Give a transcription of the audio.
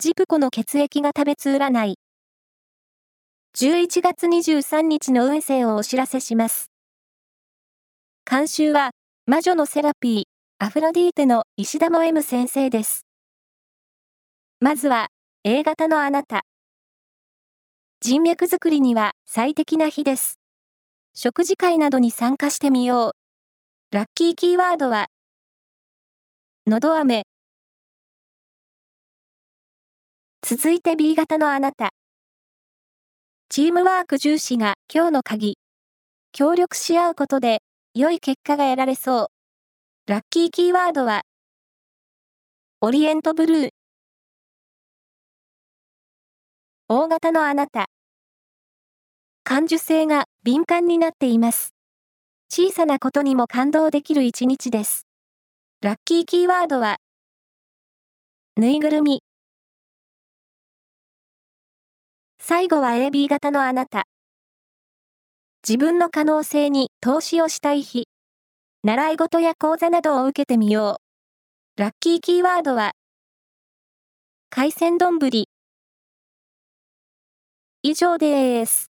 ジプコの血液が食べつ占い。11月23日の運勢をお知らせします。監修は、魔女のセラピー、アフロディーテの石田も M 先生です。まずは、A 型のあなた。人脈作りには最適な日です。食事会などに参加してみよう。ラッキーキーワードは、のど飴、続いて B 型のあなた。チームワーク重視が今日の鍵。協力し合うことで良い結果が得られそう。ラッキーキーワードは、オリエントブルー。大型のあなた。感受性が敏感になっています。小さなことにも感動できる一日です。ラッキーキーワードは、ぬいぐるみ。最後は AB 型のあなた。自分の可能性に投資をしたい日。習い事や講座などを受けてみよう。ラッキーキーワードは、海鮮丼。以上です。